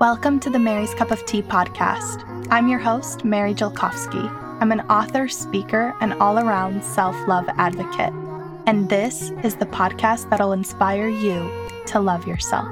Welcome to the Mary's Cup of Tea podcast. I'm your host, Mary Jelkovsky. I'm an author, speaker, and all around self love advocate. And this is the podcast that'll inspire you to love yourself.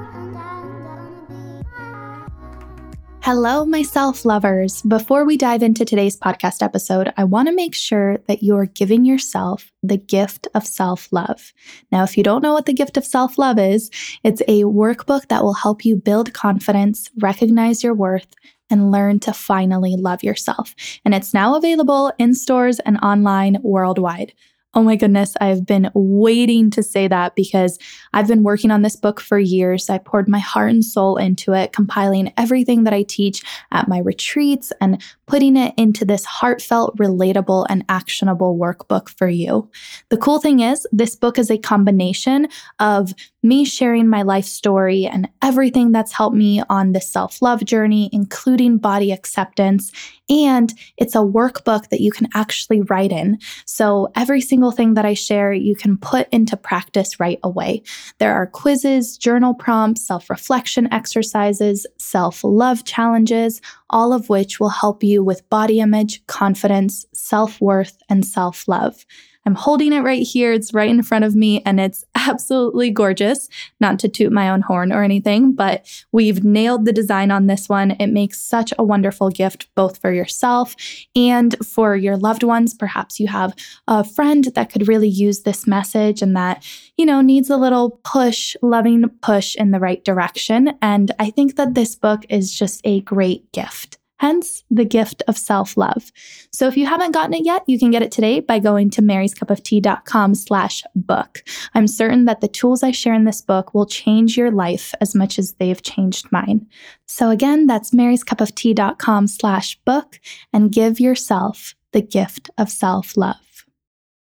Hello, my self lovers. Before we dive into today's podcast episode, I want to make sure that you're giving yourself the gift of self love. Now, if you don't know what the gift of self love is, it's a workbook that will help you build confidence, recognize your worth, and learn to finally love yourself. And it's now available in stores and online worldwide. Oh my goodness, I've been waiting to say that because I've been working on this book for years. I poured my heart and soul into it, compiling everything that I teach at my retreats and putting it into this heartfelt, relatable, and actionable workbook for you. The cool thing is, this book is a combination of me sharing my life story and everything that's helped me on this self love journey, including body acceptance. And it's a workbook that you can actually write in. So every single thing that I share, you can put into practice right away. There are quizzes, journal prompts, self reflection exercises, self love challenges, all of which will help you with body image, confidence, self worth, and self love. I'm holding it right here. It's right in front of me and it's absolutely gorgeous. Not to toot my own horn or anything, but we've nailed the design on this one. It makes such a wonderful gift both for yourself and for your loved ones. Perhaps you have a friend that could really use this message and that, you know, needs a little push, loving push in the right direction. And I think that this book is just a great gift hence the gift of self-love. So if you haven't gotten it yet, you can get it today by going to maryscupoftea.com slash book. I'm certain that the tools I share in this book will change your life as much as they've changed mine. So again, that's maryscupoftea.com slash book and give yourself the gift of self-love.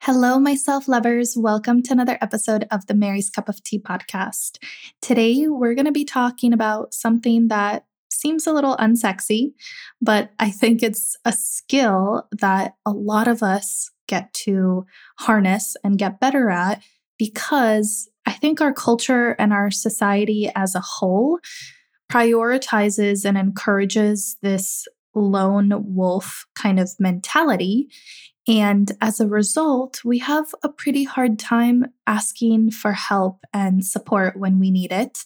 Hello, my self lovers. Welcome to another episode of the Mary's Cup of Tea podcast. Today, we're going to be talking about something that seems a little unsexy, but I think it's a skill that a lot of us get to harness and get better at because I think our culture and our society as a whole prioritizes and encourages this lone wolf kind of mentality. And as a result, we have a pretty hard time asking for help and support when we need it.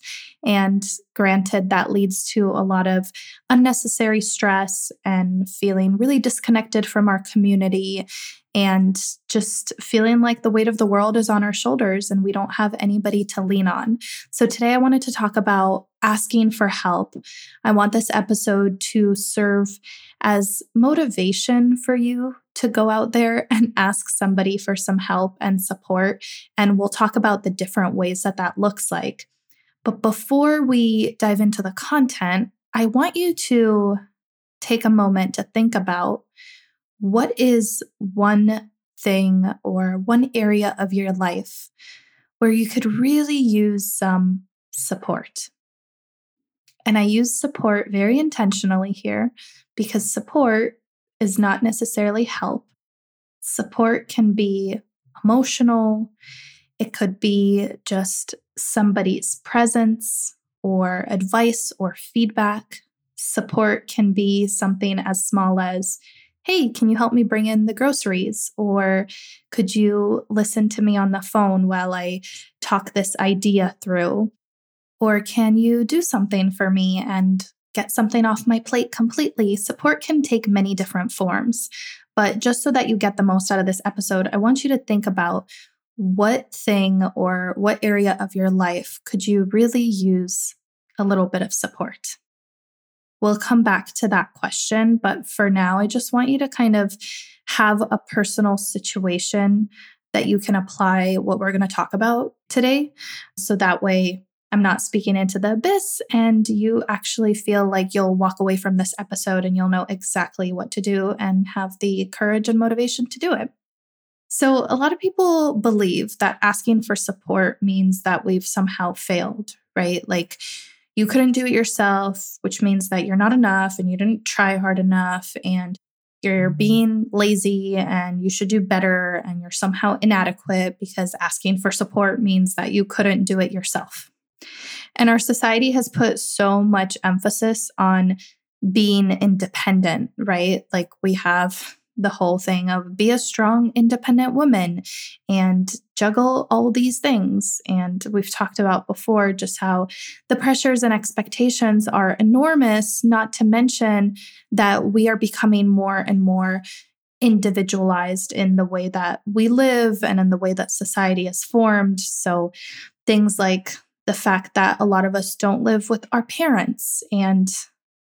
And granted, that leads to a lot of unnecessary stress and feeling really disconnected from our community and just feeling like the weight of the world is on our shoulders and we don't have anybody to lean on. So, today I wanted to talk about asking for help. I want this episode to serve as motivation for you to go out there and ask somebody for some help and support. And we'll talk about the different ways that that looks like. But before we dive into the content, I want you to take a moment to think about what is one thing or one area of your life where you could really use some support. And I use support very intentionally here because support is not necessarily help. Support can be emotional, it could be just somebody's presence or advice or feedback. Support can be something as small as hey, can you help me bring in the groceries? Or could you listen to me on the phone while I talk this idea through? Or can you do something for me and get something off my plate completely? Support can take many different forms. But just so that you get the most out of this episode, I want you to think about what thing or what area of your life could you really use a little bit of support? We'll come back to that question. But for now, I just want you to kind of have a personal situation that you can apply what we're going to talk about today. So that way, I'm not speaking into the abyss, and you actually feel like you'll walk away from this episode and you'll know exactly what to do and have the courage and motivation to do it. So, a lot of people believe that asking for support means that we've somehow failed, right? Like, you couldn't do it yourself, which means that you're not enough and you didn't try hard enough and you're mm-hmm. being lazy and you should do better and you're somehow inadequate because asking for support means that you couldn't do it yourself. And our society has put so much emphasis on being independent, right? Like we have the whole thing of be a strong, independent woman and juggle all these things. And we've talked about before just how the pressures and expectations are enormous, not to mention that we are becoming more and more individualized in the way that we live and in the way that society is formed. So things like the fact that a lot of us don't live with our parents and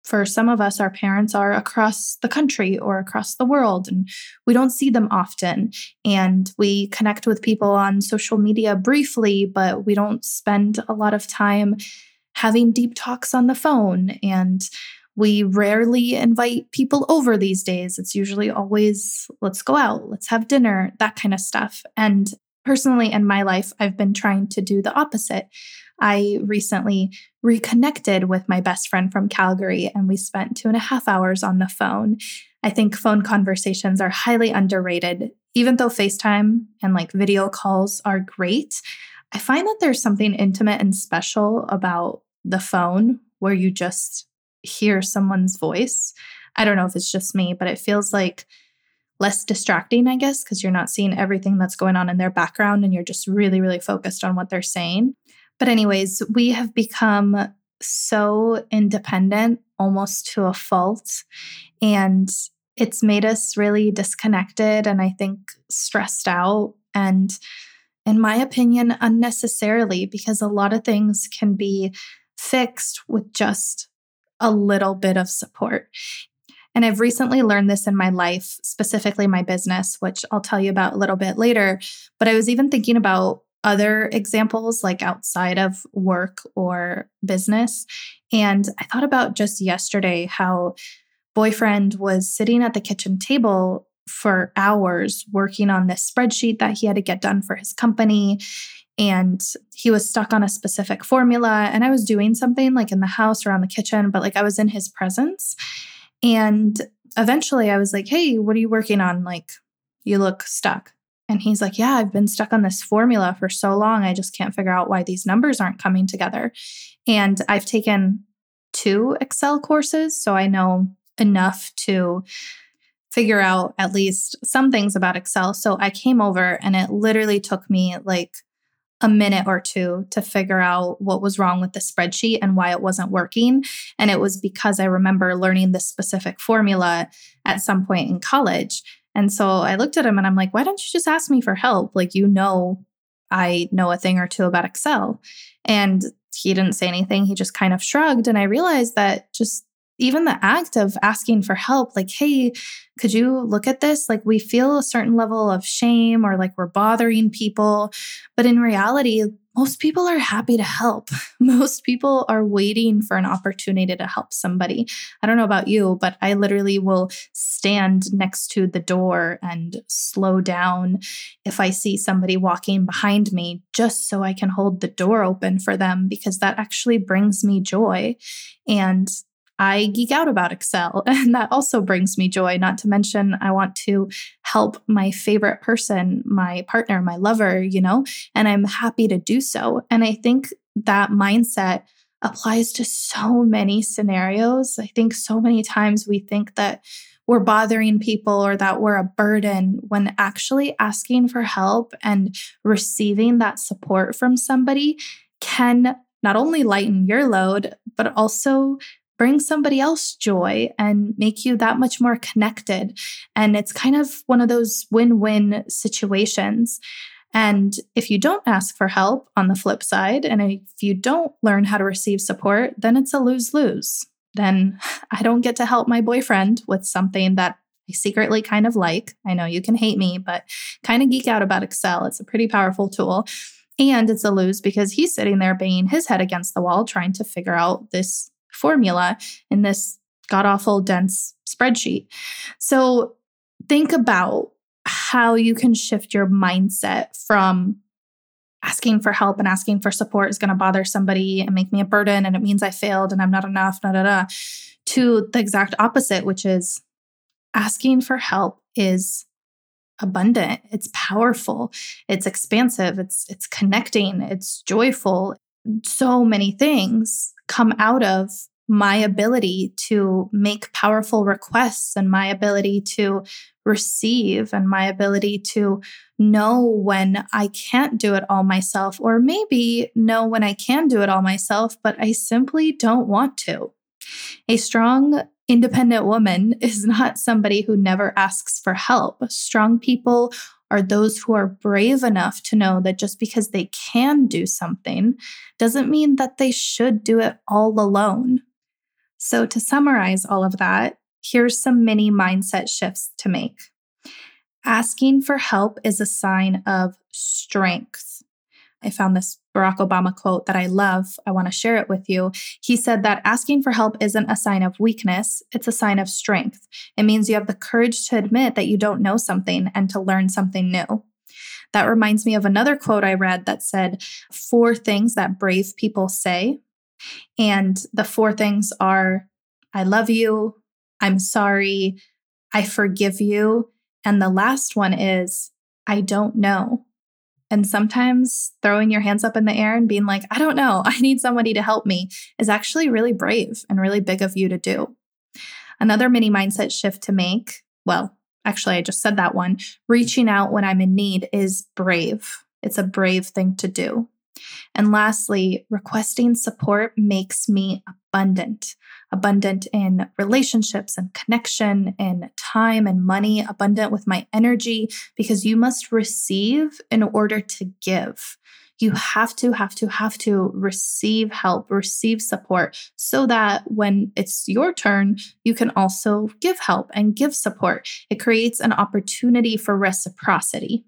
for some of us, our parents are across the country or across the world, and we don't see them often. And we connect with people on social media briefly, but we don't spend a lot of time having deep talks on the phone. And we rarely invite people over these days. It's usually always, let's go out, let's have dinner, that kind of stuff. And personally, in my life, I've been trying to do the opposite. I recently reconnected with my best friend from Calgary and we spent two and a half hours on the phone. I think phone conversations are highly underrated. Even though FaceTime and like video calls are great, I find that there's something intimate and special about the phone where you just hear someone's voice. I don't know if it's just me, but it feels like less distracting, I guess, because you're not seeing everything that's going on in their background and you're just really, really focused on what they're saying. But, anyways, we have become so independent almost to a fault. And it's made us really disconnected and I think stressed out. And in my opinion, unnecessarily, because a lot of things can be fixed with just a little bit of support. And I've recently learned this in my life, specifically my business, which I'll tell you about a little bit later. But I was even thinking about other examples, like outside of work or business. And I thought about just yesterday how boyfriend was sitting at the kitchen table for hours working on this spreadsheet that he had to get done for his company. And he was stuck on a specific formula. And I was doing something like in the house or around the kitchen, but like I was in his presence. And eventually I was like, hey, what are you working on? Like, you look stuck. And he's like, Yeah, I've been stuck on this formula for so long. I just can't figure out why these numbers aren't coming together. And I've taken two Excel courses, so I know enough to figure out at least some things about Excel. So I came over and it literally took me like a minute or two to figure out what was wrong with the spreadsheet and why it wasn't working. And it was because I remember learning this specific formula at some point in college. And so I looked at him and I'm like, why don't you just ask me for help? Like, you know, I know a thing or two about Excel. And he didn't say anything. He just kind of shrugged. And I realized that just even the act of asking for help, like, hey, could you look at this? Like, we feel a certain level of shame or like we're bothering people. But in reality, most people are happy to help. Most people are waiting for an opportunity to help somebody. I don't know about you, but I literally will stand next to the door and slow down if I see somebody walking behind me just so I can hold the door open for them because that actually brings me joy. And I geek out about Excel, and that also brings me joy. Not to mention, I want to help my favorite person, my partner, my lover, you know, and I'm happy to do so. And I think that mindset applies to so many scenarios. I think so many times we think that we're bothering people or that we're a burden when actually asking for help and receiving that support from somebody can not only lighten your load, but also bring somebody else joy and make you that much more connected. And it's kind of one of those win win situations. And if you don't ask for help on the flip side, and if you don't learn how to receive support, then it's a lose lose. Then I don't get to help my boyfriend with something that I secretly kind of like. I know you can hate me, but kind of geek out about Excel. It's a pretty powerful tool. And it's a lose because he's sitting there banging his head against the wall trying to figure out this formula in this god awful dense spreadsheet. So think about how you can shift your mindset from asking for help and asking for support is going to bother somebody and make me a burden and it means I failed and I'm not enough, da da da, to the exact opposite, which is asking for help is abundant, it's powerful, it's expansive, it's it's connecting, it's joyful, so many things come out of my ability to make powerful requests and my ability to receive and my ability to know when I can't do it all myself, or maybe know when I can do it all myself, but I simply don't want to. A strong, independent woman is not somebody who never asks for help. Strong people are those who are brave enough to know that just because they can do something doesn't mean that they should do it all alone. So, to summarize all of that, here's some mini mindset shifts to make. Asking for help is a sign of strength. I found this Barack Obama quote that I love. I want to share it with you. He said that asking for help isn't a sign of weakness, it's a sign of strength. It means you have the courage to admit that you don't know something and to learn something new. That reminds me of another quote I read that said, Four things that brave people say. And the four things are I love you, I'm sorry, I forgive you. And the last one is I don't know. And sometimes throwing your hands up in the air and being like, I don't know, I need somebody to help me is actually really brave and really big of you to do. Another mini mindset shift to make, well, actually, I just said that one. Reaching out when I'm in need is brave. It's a brave thing to do. And lastly, requesting support makes me abundant, abundant in relationships and connection, in time and money, abundant with my energy, because you must receive in order to give. You have to, have to, have to receive help, receive support so that when it's your turn, you can also give help and give support. It creates an opportunity for reciprocity.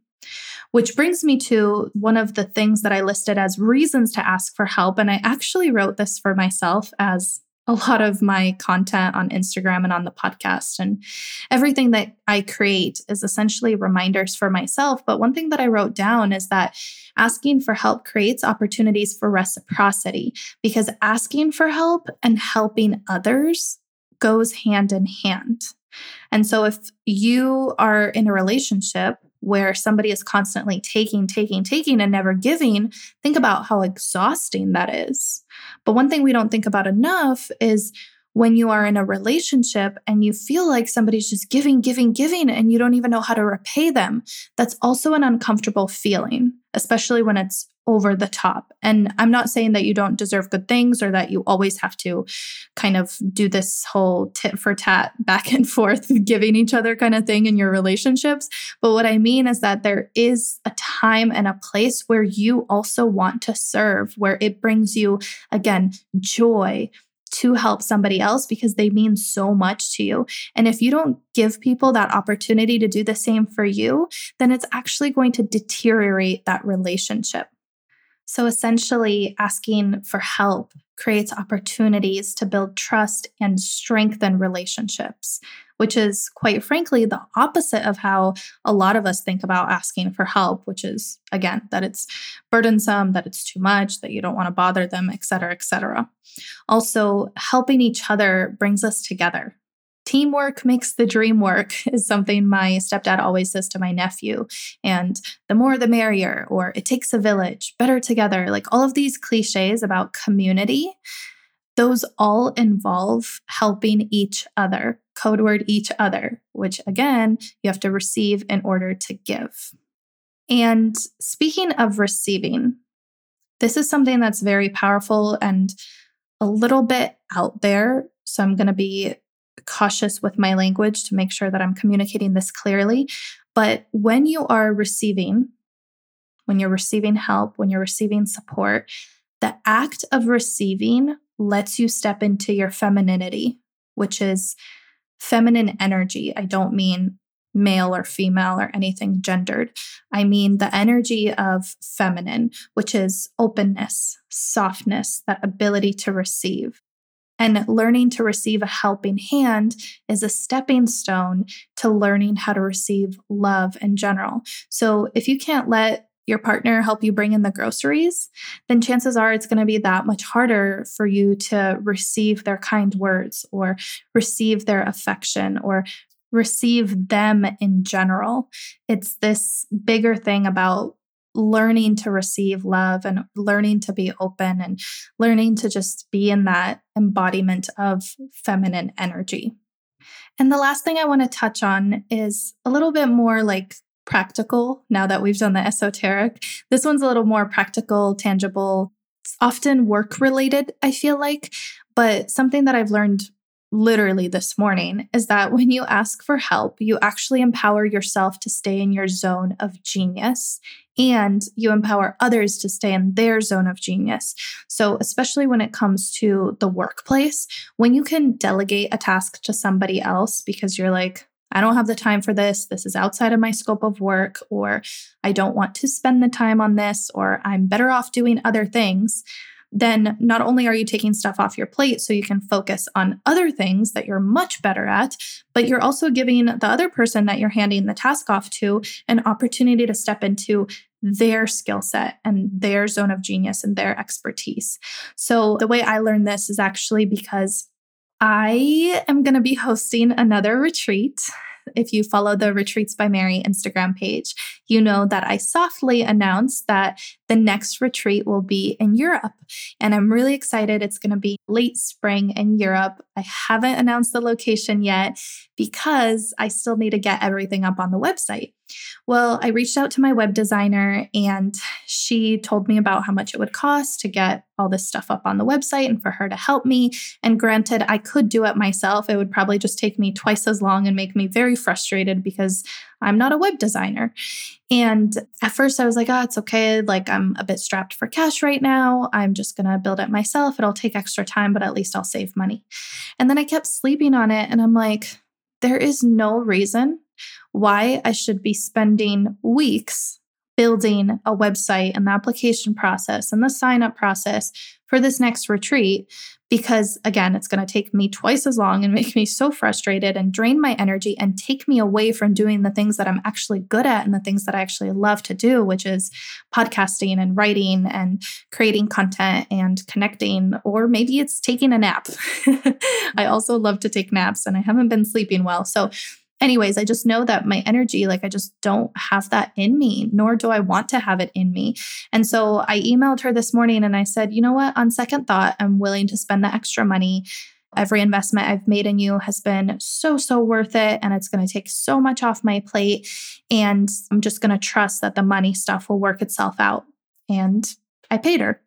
Which brings me to one of the things that I listed as reasons to ask for help. And I actually wrote this for myself as a lot of my content on Instagram and on the podcast. And everything that I create is essentially reminders for myself. But one thing that I wrote down is that asking for help creates opportunities for reciprocity because asking for help and helping others goes hand in hand. And so if you are in a relationship where somebody is constantly taking, taking, taking, and never giving, think about how exhausting that is. But one thing we don't think about enough is when you are in a relationship and you feel like somebody's just giving, giving, giving, and you don't even know how to repay them. That's also an uncomfortable feeling, especially when it's over the top. And I'm not saying that you don't deserve good things or that you always have to kind of do this whole tit for tat back and forth giving each other kind of thing in your relationships. But what I mean is that there is a time and a place where you also want to serve, where it brings you, again, joy, to help somebody else because they mean so much to you. And if you don't give people that opportunity to do the same for you, then it's actually going to deteriorate that relationship. So essentially, asking for help creates opportunities to build trust and strengthen relationships, which is quite frankly the opposite of how a lot of us think about asking for help, which is again, that it's burdensome, that it's too much, that you don't want to bother them, et cetera, et cetera. Also, helping each other brings us together teamwork makes the dream work is something my stepdad always says to my nephew. And the more the merrier, or it takes a village, better together, like all of these cliches about community, those all involve helping each other, code word each other, which again, you have to receive in order to give. And speaking of receiving, this is something that's very powerful and a little bit out there. So I'm going to be cautious with my language to make sure that I'm communicating this clearly. But when you are receiving, when you're receiving help, when you're receiving support, the act of receiving lets you step into your femininity, which is feminine energy. I don't mean male or female or anything gendered. I mean the energy of feminine, which is openness, softness, that ability to receive. And learning to receive a helping hand is a stepping stone to learning how to receive love in general. So if you can't let your partner help you bring in the groceries, then chances are it's going to be that much harder for you to receive their kind words or receive their affection or receive them in general. It's this bigger thing about learning to receive love and learning to be open and learning to just be in that embodiment of feminine energy. And the last thing I want to touch on is a little bit more like practical now that we've done the esoteric. This one's a little more practical, tangible, it's often work related, I feel like. But something that I've learned literally this morning is that when you ask for help, you actually empower yourself to stay in your zone of genius and you empower others to stay in their zone of genius. So, especially when it comes to the workplace, when you can delegate a task to somebody else because you're like, I don't have the time for this. This is outside of my scope of work, or I don't want to spend the time on this, or I'm better off doing other things then not only are you taking stuff off your plate so you can focus on other things that you're much better at, but you're also giving the other person that you're handing the task off to an opportunity to step into their skill set and their zone of genius and their expertise. So, the way I learned this is actually because I am going to be hosting another retreat if you follow the Retreats by Mary Instagram page, you know that I softly announced that the next retreat will be in Europe. And I'm really excited. It's going to be late spring in Europe. I haven't announced the location yet because I still need to get everything up on the website. Well, I reached out to my web designer and she told me about how much it would cost to get all this stuff up on the website and for her to help me. And granted, I could do it myself. It would probably just take me twice as long and make me very frustrated because I'm not a web designer. And at first I was like, oh, it's okay. Like I'm a bit strapped for cash right now. I'm just going to build it myself. It'll take extra time, but at least I'll save money. And then I kept sleeping on it and I'm like, there is no reason why I should be spending weeks building a website and the application process and the sign up process for this next retreat because again it's going to take me twice as long and make me so frustrated and drain my energy and take me away from doing the things that I'm actually good at and the things that I actually love to do which is podcasting and writing and creating content and connecting or maybe it's taking a nap. I also love to take naps and I haven't been sleeping well so anyways, I just know that my energy, like I just don't have that in me, nor do I want to have it in me. And so I emailed her this morning and I said, you know what? On second thought, I'm willing to spend the extra money. Every investment I've made in you has been so, so worth it. And it's going to take so much off my plate. And I'm just going to trust that the money stuff will work itself out. And I paid her.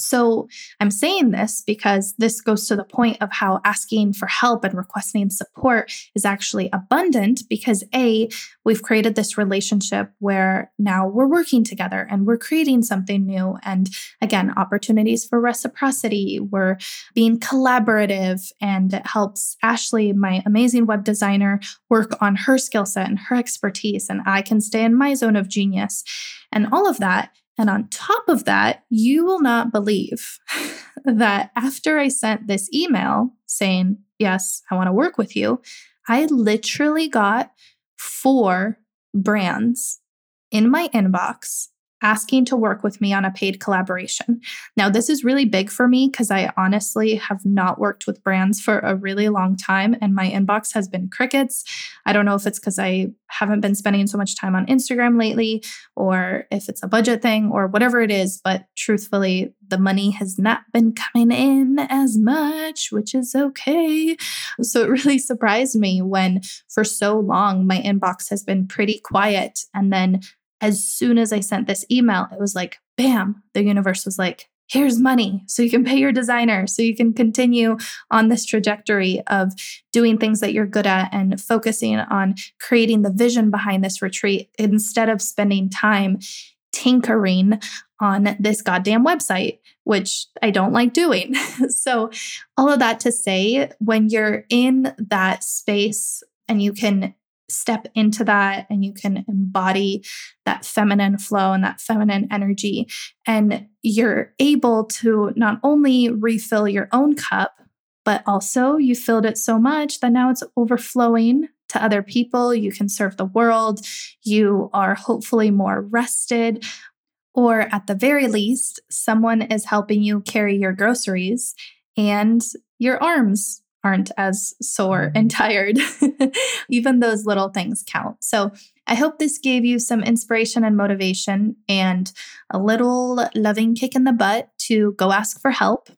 So I'm saying this because this goes to the point of how asking for help and requesting support is actually abundant because A, we've created this relationship where now we're working together and we're creating something new. And again, opportunities for reciprocity. We're being collaborative and it helps Ashley, my amazing web designer, work on her skill set and her expertise. And I can stay in my zone of genius. And all of that and on top of that, you will not believe that after I sent this email saying, Yes, I want to work with you, I literally got four brands in my inbox asking to work with me on a paid collaboration. Now, this is really big for me because I honestly have not worked with brands for a really long time and my inbox has been crickets. I don't know if it's because I haven't been spending so much time on Instagram lately or if it's a budget thing or whatever it is, but truthfully, the money has not been coming in as much, which is okay. So it really surprised me when for so long my inbox has been pretty quiet and then as soon as I sent this email, it was like, bam, the universe was like, here's money so you can pay your designer, so you can continue on this trajectory of doing things that you're good at and focusing on creating the vision behind this retreat instead of spending time tinkering on this goddamn website, which I don't like doing. so, all of that to say, when you're in that space and you can step into that and you can embody that feminine flow and that feminine energy. And you're able to not only refill your own cup, but also you filled it so much that now it's overflowing to other people. You can serve the world. You are hopefully more rested. Or at the very least, someone is helping you carry your groceries and your arms aren't as sore mm-hmm. and tired. Even those little things count. So I hope this gave you some inspiration and motivation and a little loving kick in the butt to go ask for help.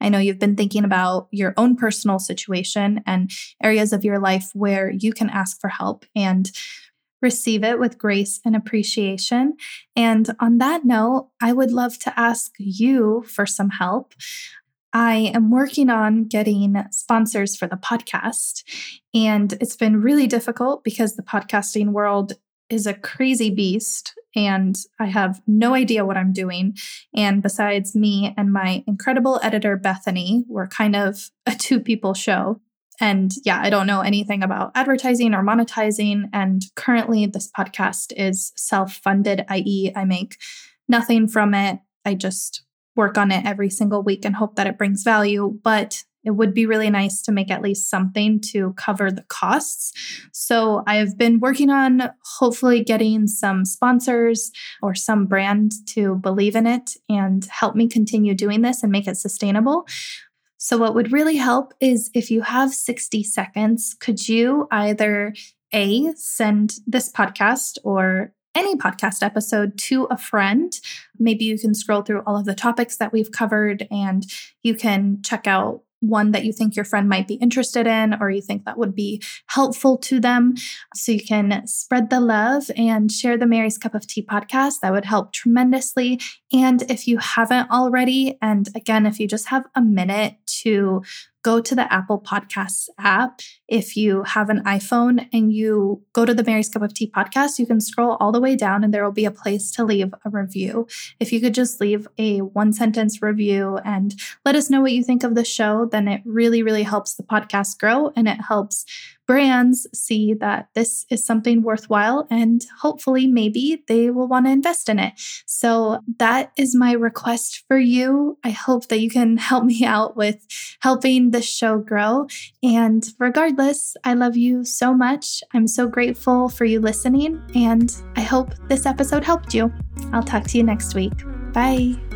I know you've been thinking about your own personal situation and areas of your life where you can ask for help and receive it with grace and appreciation. And on that note, I would love to ask you for some help. I am working on getting sponsors for the podcast, and it's been really difficult because the podcasting world is a crazy beast and I have no idea what I'm doing. And besides me and my incredible editor, Bethany, we're kind of a two people show. And yeah, I don't know anything about advertising or monetizing. And currently, this podcast is self funded, i.e., I make nothing from it. I just work on it every single week and hope that it brings value. But it would be really nice to make at least something to cover the costs. So I have been working on hopefully getting some sponsors or some brand to believe in it and help me continue doing this and make it sustainable. So, what would really help is if you have 60 seconds, could you either A, send this podcast or any podcast episode to a friend. Maybe you can scroll through all of the topics that we've covered and you can check out one that you think your friend might be interested in or you think that would be helpful to them. So you can spread the love and share the Mary's Cup of Tea podcast. That would help tremendously. And if you haven't already, and again, if you just have a minute to go to the Apple Podcasts app. If you have an iPhone and you go to the Mary's Cup of Tea podcast, you can scroll all the way down and there will be a place to leave a review. If you could just leave a one sentence review and let us know what you think of the show, then it really, really helps the podcast grow and it helps brands see that this is something worthwhile and hopefully maybe they will want to invest in it. So that is my request for you. I hope that you can help me out with helping the show grow. And regardless, I love you so much. I'm so grateful for you listening, and I hope this episode helped you. I'll talk to you next week. Bye.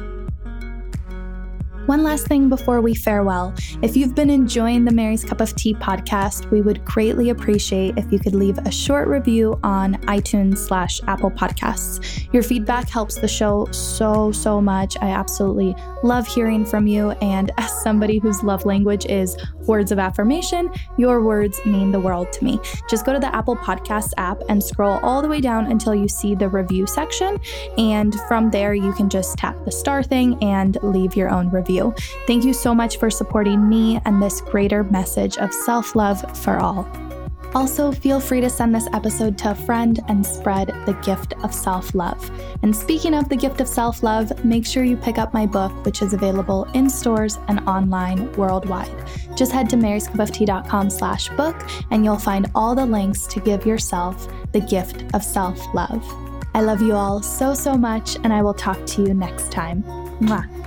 One last thing before we farewell. If you've been enjoying the Mary's Cup of Tea podcast, we would greatly appreciate if you could leave a short review on iTunes slash Apple Podcasts. Your feedback helps the show so, so much. I absolutely love hearing from you. And as somebody whose love language is words of affirmation, your words mean the world to me. Just go to the Apple Podcasts app and scroll all the way down until you see the review section. And from there, you can just tap the star thing and leave your own review. Thank you so much for supporting me and this greater message of self love for all. Also, feel free to send this episode to a friend and spread the gift of self love. And speaking of the gift of self love, make sure you pick up my book, which is available in stores and online worldwide. Just head to maryscupoftea.com slash book and you'll find all the links to give yourself the gift of self love. I love you all so, so much, and I will talk to you next time. Mwah.